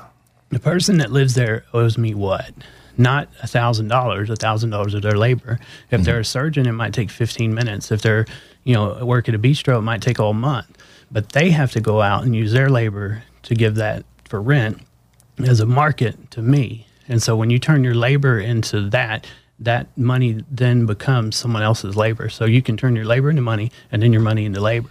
The person that lives there owes me what? Not $1,000, a $1,000 of their labor. If mm-hmm. they're a surgeon, it might take 15 minutes. If they're, you know, work at a bistro, it might take all month. But they have to go out and use their labor to give that for rent as a market to me. And so when you turn your labor into that, that money then becomes someone else's labor. So you can turn your labor into money and then your money into labor.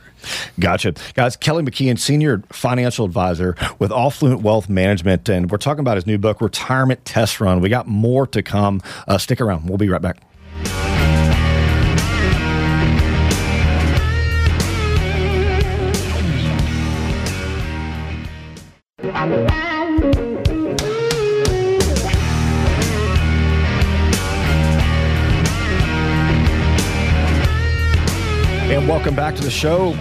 Gotcha. Guys, Kelly McKeon, Senior Financial Advisor with Allfluent Wealth Management. And we're talking about his new book, Retirement Test Run. We got more to come. Uh, stick around. We'll be right back. And welcome back to the show.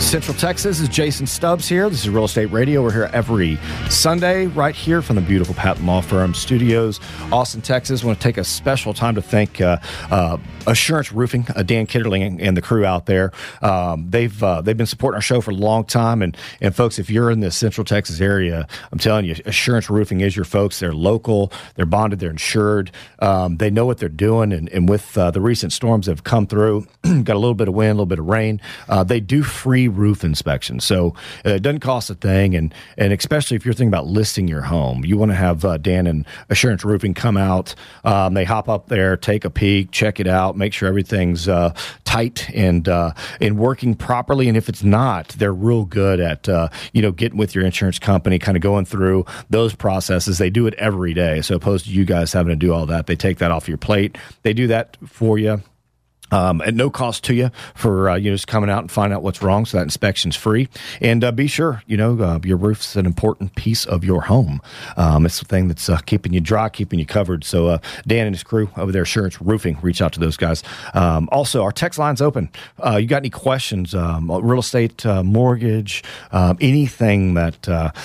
Central Texas is Jason Stubbs here. This is Real Estate Radio. We're here every Sunday right here from the beautiful Patton Law Firm studios, Austin, Texas. I want to take a special time to thank uh, uh, Assurance Roofing, uh, Dan Kitterling and the crew out there. Um, they've uh, they've been supporting our show for a long time, and and folks, if you're in the Central Texas area, I'm telling you, Assurance Roofing is your folks. They're local, they're bonded, they're insured, um, they know what they're doing, and, and with uh, the recent storms that have come through, *clears throat* got a little bit of wind, a little bit of rain. Uh, they do free roof inspection, so uh, it doesn't cost a thing. And and especially if you're thinking about listing your home, you want to have uh, Dan and Assurance Roofing come out. Um, they hop up there, take a peek, check it out, make sure everything's uh, tight and uh, and working properly. And if it's not, they're real good at uh, you know getting with your insurance company, kind of going through those processes. They do it every day, so opposed to you guys having to do all that, they take that off your plate. They do that for you um, at no cost to you for uh, you know just coming out and find out what's wrong. So that inspection's free, and uh, be sure you know uh, your roof's an important piece of your home. Um, it's the thing that's uh, keeping you dry, keeping you covered. So uh, Dan and his crew over there, Assurance Roofing, reach out to those guys. Um, also, our text line's open. Uh, you got any questions? Um, real estate, mortgage, um, anything that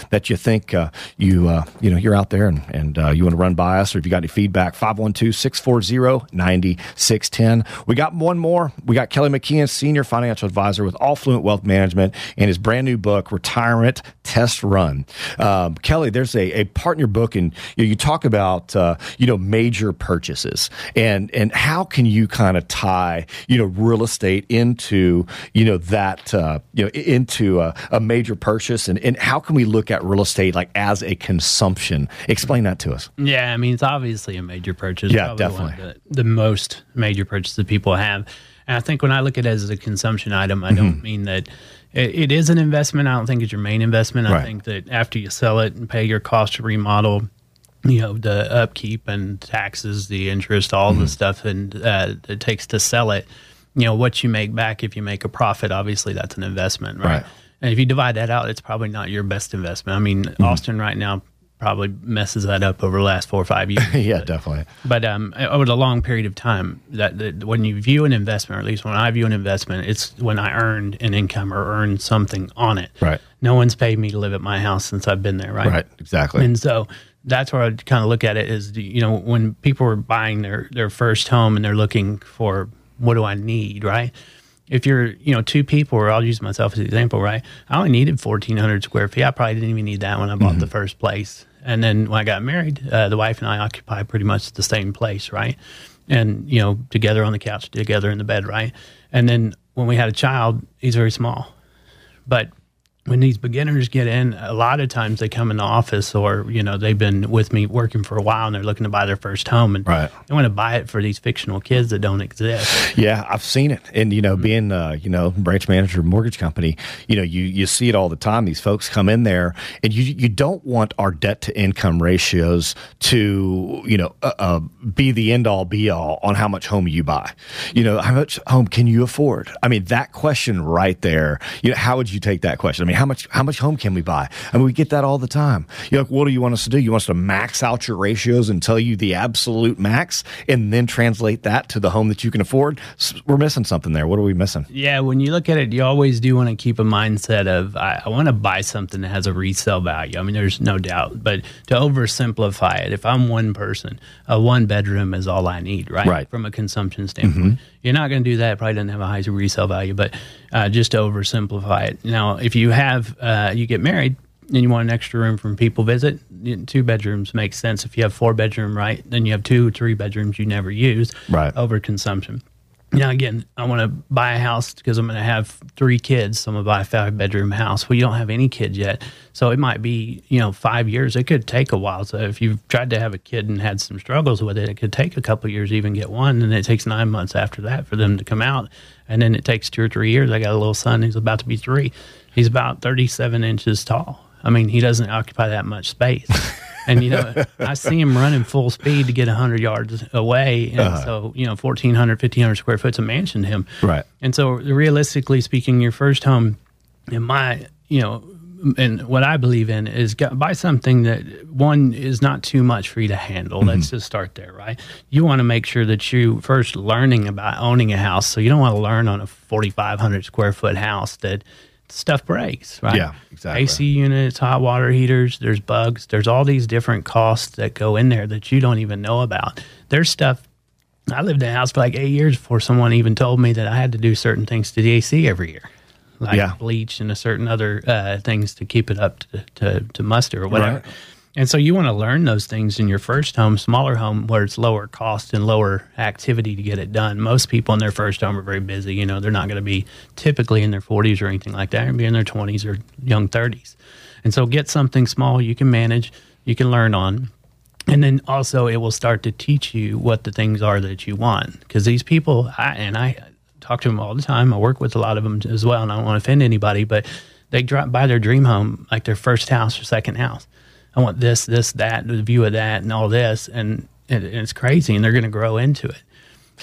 that you think you you know you're out there and, and you want to run by us, or if you got any feedback, 512-640-9610. We got one more. We got Kelly McKeon, Senior Financial Advisor with Allfluent Wealth Management, and his brand new book, Retirement Test Run. Um, Kelly, there's a, a part in your book, and you, know, you talk about uh, you know major purchases, and and how can you kind of tie you know real estate into you know that uh, you know into a, a major purchase, and and how can we look at real estate like as a consumption? Explain that to us. Yeah, I mean it's obviously a major purchase. Yeah, definitely the, the most major purchase that people have have. And I think when I look at it as a consumption item, I don't mm-hmm. mean that it, it is an investment. I don't think it's your main investment. I think that after you sell it and pay your cost to remodel, you know, the upkeep and taxes, the interest, all mm-hmm. the stuff and uh, it takes to sell it, you know, what you make back if you make a profit, obviously that's an investment, right? right. And if you divide that out, it's probably not your best investment. I mean, mm-hmm. Austin right now probably messes that up over the last four or five years. *laughs* yeah, but, definitely. But um, over the long period of time, that, that, when you view an investment, or at least when I view an investment, it's when I earned an income or earned something on it. Right. No one's paid me to live at my house since I've been there. Right. Right. Exactly. And so that's where I kind of look at it is, you know, when people are buying their their first home and they're looking for what do I need, right? if you're you know two people or i'll use myself as an example right i only needed 1400 square feet i probably didn't even need that when i bought mm-hmm. the first place and then when i got married uh, the wife and i occupy pretty much the same place right? And you know together on the couch together in the bed right? And then when we had a child he's very small. But when these beginners get in, a lot of times they come in the office or, you know, they've been with me working for a while and they're looking to buy their first home and right. they want to buy it for these fictional kids that don't exist. Yeah, I've seen it. And, you know, mm-hmm. being, uh, you know, branch manager of mortgage company, you know, you, you see it all the time. These folks come in there and you, you don't want our debt to income ratios to, you know, uh, uh, be the end all be all on how much home you buy. You know, how much home can you afford? I mean, that question right there, you know, how would you take that question? I mean, how much how much home can we buy? I mean, we get that all the time. You're like, what do you want us to do? You want us to max out your ratios and tell you the absolute max, and then translate that to the home that you can afford? We're missing something there. What are we missing? Yeah, when you look at it, you always do want to keep a mindset of I, I want to buy something that has a resale value. I mean, there's no doubt, but to oversimplify it, if I'm one person, a one bedroom is all I need, right? Right. From a consumption standpoint. Mm-hmm. You're not going to do that. It probably doesn't have a high resale value, but uh, just to oversimplify it. Now, if you have, uh, you get married and you want an extra room from people visit, two bedrooms makes sense. If you have four bedroom, right, then you have two, three bedrooms you never use. Right. Over consumption. Now again, I want to buy a house because I'm going to have three kids. So I'm going to buy a five bedroom house. Well, you don't have any kids yet. So it might be, you know, five years. It could take a while. So if you've tried to have a kid and had some struggles with it, it could take a couple years even get one. And it takes nine months after that for them to come out. And then it takes two or three years. I got a little son. who's about to be three. He's about 37 inches tall. I mean, he doesn't occupy that much space. *laughs* and you know i see him running full speed to get 100 yards away and uh-huh. so you know 1400 1500 square foot's a mansion to him right and so realistically speaking your first home in my you know and what I believe in is buy something that one is not too much for you to handle. Mm-hmm. Let's just start there, right? You want to make sure that you first learning about owning a house. So you don't want to learn on a 4,500 square foot house that stuff breaks, right? Yeah, exactly. AC units, hot water heaters, there's bugs, there's all these different costs that go in there that you don't even know about. There's stuff. I lived in a house for like eight years before someone even told me that I had to do certain things to the AC every year, like yeah. bleach and a certain other uh, things to keep it up to, to, to muster or whatever. Right. And so you want to learn those things in your first home, smaller home, where it's lower cost and lower activity to get it done. Most people in their first home are very busy. You know, they're not going to be typically in their 40s or anything like that. They're going to be in their 20s or young 30s. And so get something small you can manage, you can learn on. And then also it will start to teach you what the things are that you want. Because these people, I, and I talk to them all the time. I work with a lot of them as well, and I don't want to offend anybody, but they drop by their dream home, like their first house or second house I want this, this, that, the view of that, and all this, and, and it's crazy, and they're going to grow into it.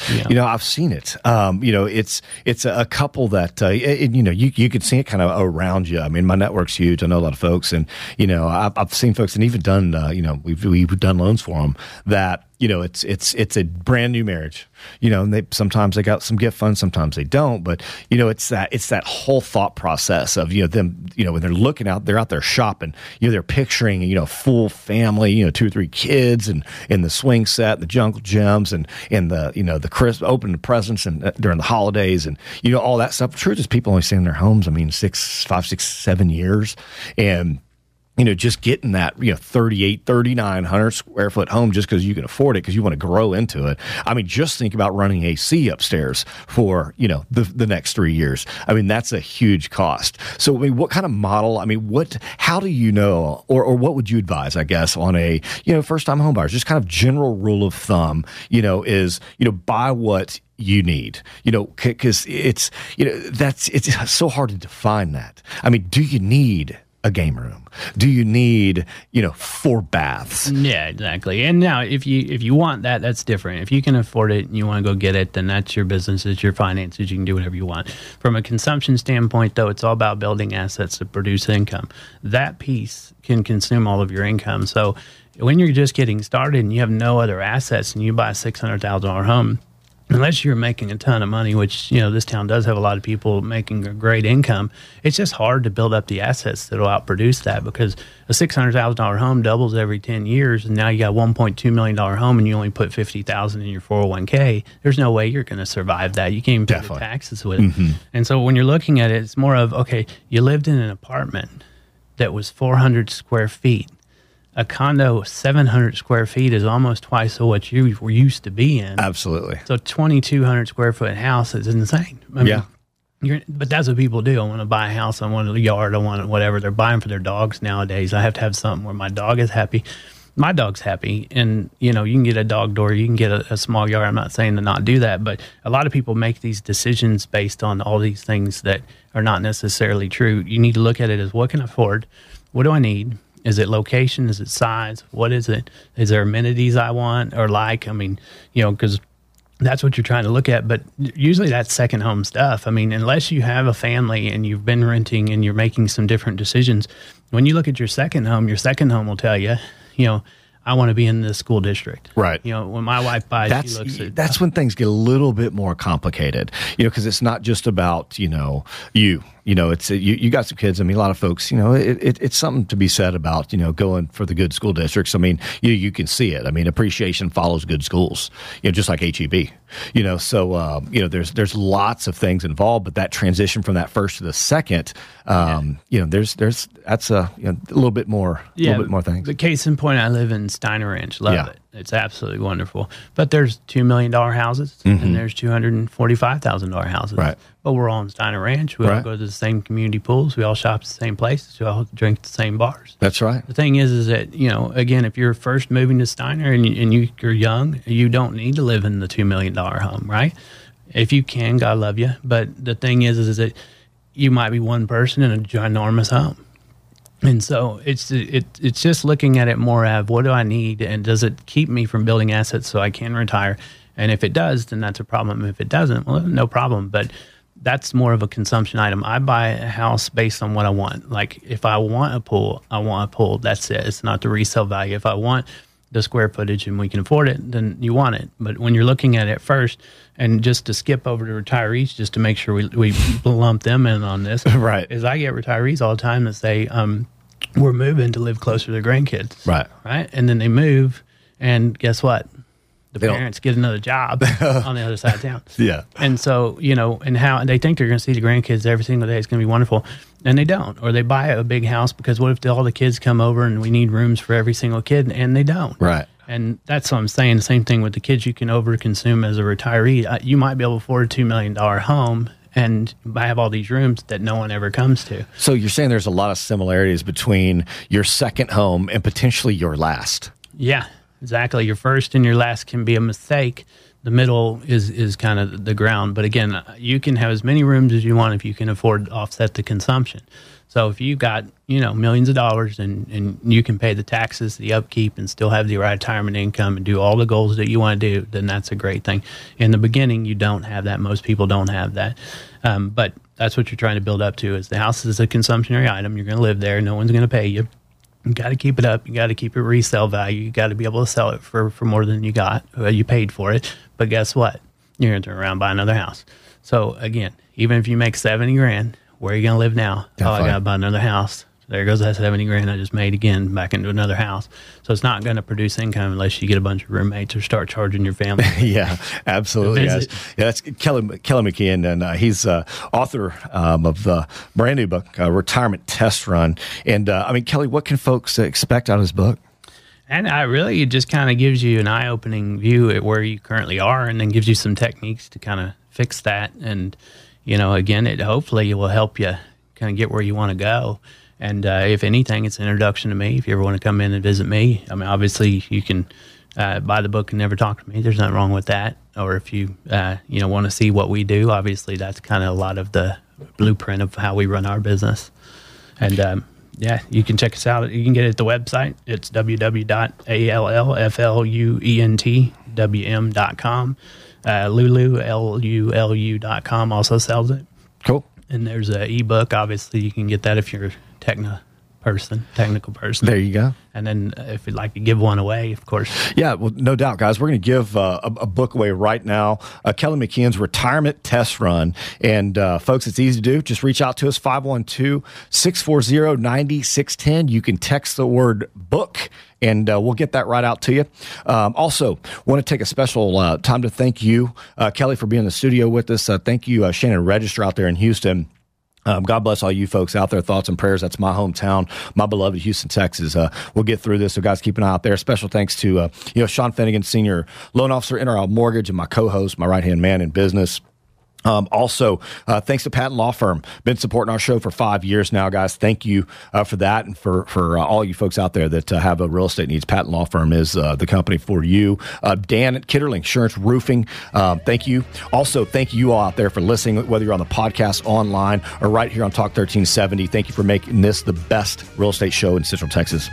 You know, you know I've seen it. Um, you know, it's it's a, couple that uh, it, you know you you can see it kind of around you. I mean, my network's huge. I know a lot of folks, and you know, I've, I've seen folks and even done uh, you know we've we've done loans for them that you know, it's it's it's a brand new marriage. You know, and they sometimes they got some gift funds, sometimes they don't. But you know, it's that it's that whole thought process of you know them. You know, when they're looking out, they're out there shopping. You know, they're picturing you know full family. You know, two or three kids and in the swing set, the jungle gyms, and in the you know the crisp open presents and uh, during the holidays, and you know all that stuff. The truth is, people only stay in their homes. I mean, six, five, six, seven years, and you know, just getting that, you know, 38, 3900 square foot home just because you can afford it because you want to grow into it. I mean, just think about running AC upstairs for, you know, the, the next three years. I mean, that's a huge cost. So, I mean, what kind of model, I mean, what, how do you know, or, or what would you advise, I guess, on a, you know, first time home buyers? Just kind of general rule of thumb, you know, is, you know, buy what you need you know because it's you know that's it's so hard to define that i mean do you need a game room? Do you need, you know, four baths? Yeah, exactly. And now if you if you want that, that's different. If you can afford it and you want to go get it, then that's your business, it's your finances, you can do whatever you want. From a consumption standpoint though, it's all about building assets to produce income. That piece can consume all of your income. So when you're just getting started and you have no other assets and you buy a six hundred thousand dollar home, unless you're making a ton of money, which you know this town does have a lot of people making a great income, it's just hard to build up the assets that'll outproduce that because a six hundred thousand dollar home doubles every ten years, and now you got one point two million dollar home, and you only put fifty thousand in your four hundred one k. There's no way you're going to survive that. You can't even pay the taxes with it. Mm-hmm. And so when you're looking at it, it's more of okay, you lived in an apartment that was four hundred square feet a condo 700 square feet is almost twice of what you were used to be in. Absolutely. So 2,200 square foot house is insane. I mean, yeah. but that's what people do. I want to buy a house. I want a yard. I want whatever. They're buying for their dogs nowadays. I have to have something where my dog is happy. My dog's happy. And, you know, you can get a dog door. You can get a, a small yard. I'm not saying to not do that. But a lot of people make these decisions based on all these things that are not necessarily true. You need to look at it as what can I afford? What do I need? Is it location? Is it size? What is it? Is there amenities I want or like? I mean, you know, because that's what you're trying to look at. But usually that's second home stuff. I mean, unless you have a family and you've been renting and you're making some different decisions, when you look at your second home, your second home will tell you, you know, I want to be in the school district. Right. You know, when my wife buys, that's, she looks at. That's when things get a little bit more complicated, you know, because it's not just about, you know, you you know, it's you, you got some kids. I mean, a lot of folks, you know, it, it, it's something to be said about you know going for the good school districts. I mean, you you can see it. I mean, appreciation follows good schools. You know, just like HEB. You know, so um, you know, there's there's lots of things involved, but that transition from that first to the second, um, yeah. you know, there's there's that's a, you know, a little bit more, a yeah, little bit more things. The case in point, I live in Steiner Ranch. Love yeah. it. It's absolutely wonderful. But there's $2 million houses mm-hmm. and there's $245,000 houses. Right. But we're all in Steiner Ranch. We right. all go to the same community pools. We all shop at the same places. We all drink at the same bars. That's right. The thing is, is that, you know, again, if you're first moving to Steiner and, you, and you, you're young, you don't need to live in the $2 million home, right? If you can, God love you. But the thing is, is that you might be one person in a ginormous home and so it's it, it's just looking at it more of what do I need and does it keep me from building assets so I can retire? And if it does, then that's a problem. If it doesn't, well, no problem. But that's more of a consumption item. I buy a house based on what I want. Like if I want a pool, I want a pool. That's it. It's not the resale value. If I want the square footage and we can afford it, then you want it. But when you're looking at it first, and just to skip over to retirees, just to make sure we, we *laughs* lump them in on this, *laughs* right? Is I get retirees all the time that say, um, "We're moving to live closer to their grandkids," right? Right, and then they move, and guess what? The they parents don't. get another job *laughs* on the other side of town. Yeah, and so you know, and how and they think they're going to see the grandkids every single day. It's going to be wonderful, and they don't. Or they buy a big house because what if all the kids come over and we need rooms for every single kid, and they don't. Right. And that's what I'm saying. The same thing with the kids you can overconsume as a retiree. You might be able to afford a $2 million home and I have all these rooms that no one ever comes to. So you're saying there's a lot of similarities between your second home and potentially your last. Yeah, exactly. Your first and your last can be a mistake. The middle is is kind of the ground. But again, you can have as many rooms as you want if you can afford to offset the consumption. So if you've got you know millions of dollars and and you can pay the taxes, the upkeep, and still have the retirement income and do all the goals that you want to do, then that's a great thing. In the beginning, you don't have that. Most people don't have that, um, but that's what you're trying to build up to. Is the house is a consumptionary item. You're going to live there. No one's going to pay you. You got to keep it up. You got to keep it resale value. You got to be able to sell it for for more than you got. Uh, you paid for it. But guess what? You're going to turn around and buy another house. So again, even if you make seventy grand where are you going to live now? oh, I got to buy another house. There goes that 70 grand I just made again back into another house. So it's not going to produce income unless you get a bunch of roommates or start charging your family. *laughs* yeah, absolutely. Yes. Yeah, that's Kelly, Kelly McKeon, and uh, he's uh, author um, of the brand new book, uh, Retirement Test Run. And uh, I mean, Kelly, what can folks expect out of his book? And I really, it just kind of gives you an eye opening view at where you currently are and then gives you some techniques to kind of fix that. And, you know, again, it hopefully will help you kind of get where you want to go. And uh, if anything, it's an introduction to me. If you ever want to come in and visit me, I mean, obviously you can uh, buy the book and never talk to me. There's nothing wrong with that. Or if you, uh, you know, want to see what we do, obviously that's kind of a lot of the blueprint of how we run our business. And um, yeah, you can check us out. You can get it at the website. It's www.allfluentwm.com. Uh, Lulu, L-U-L-U dot com also sells it. Cool. And there's an ebook. Obviously, you can get that if you're techno person, technical person. There you go. And then uh, if you'd like to give one away, of course. Yeah, well, no doubt, guys. We're going to give uh, a, a, book away right now. Uh, Kelly McKeon's Retirement Test Run. And uh, folks, it's easy to do. Just reach out to us, 512 640 9610. You can text the word book and uh, we'll get that right out to you. Um, also, want to take a special uh, time to thank you, uh, Kelly, for being in the studio with us. Uh, thank you, uh, Shannon Register out there in Houston. Um, God bless all you folks out there. Thoughts and prayers. That's my hometown, my beloved Houston, Texas. Uh, we'll get through this. So, guys, keep an eye out there. Special thanks to uh, you know Sean Finnegan, senior loan officer, NRL Mortgage, and my co-host, my right hand man in business. Um, also, uh, thanks to Patton Law Firm, been supporting our show for five years now, guys. Thank you uh, for that, and for for uh, all you folks out there that uh, have a real estate needs. Patton Law Firm is uh, the company for you. Uh, Dan at Kitterling Assurance Roofing, um, thank you. Also, thank you all out there for listening, whether you're on the podcast, online, or right here on Talk 1370. Thank you for making this the best real estate show in Central Texas.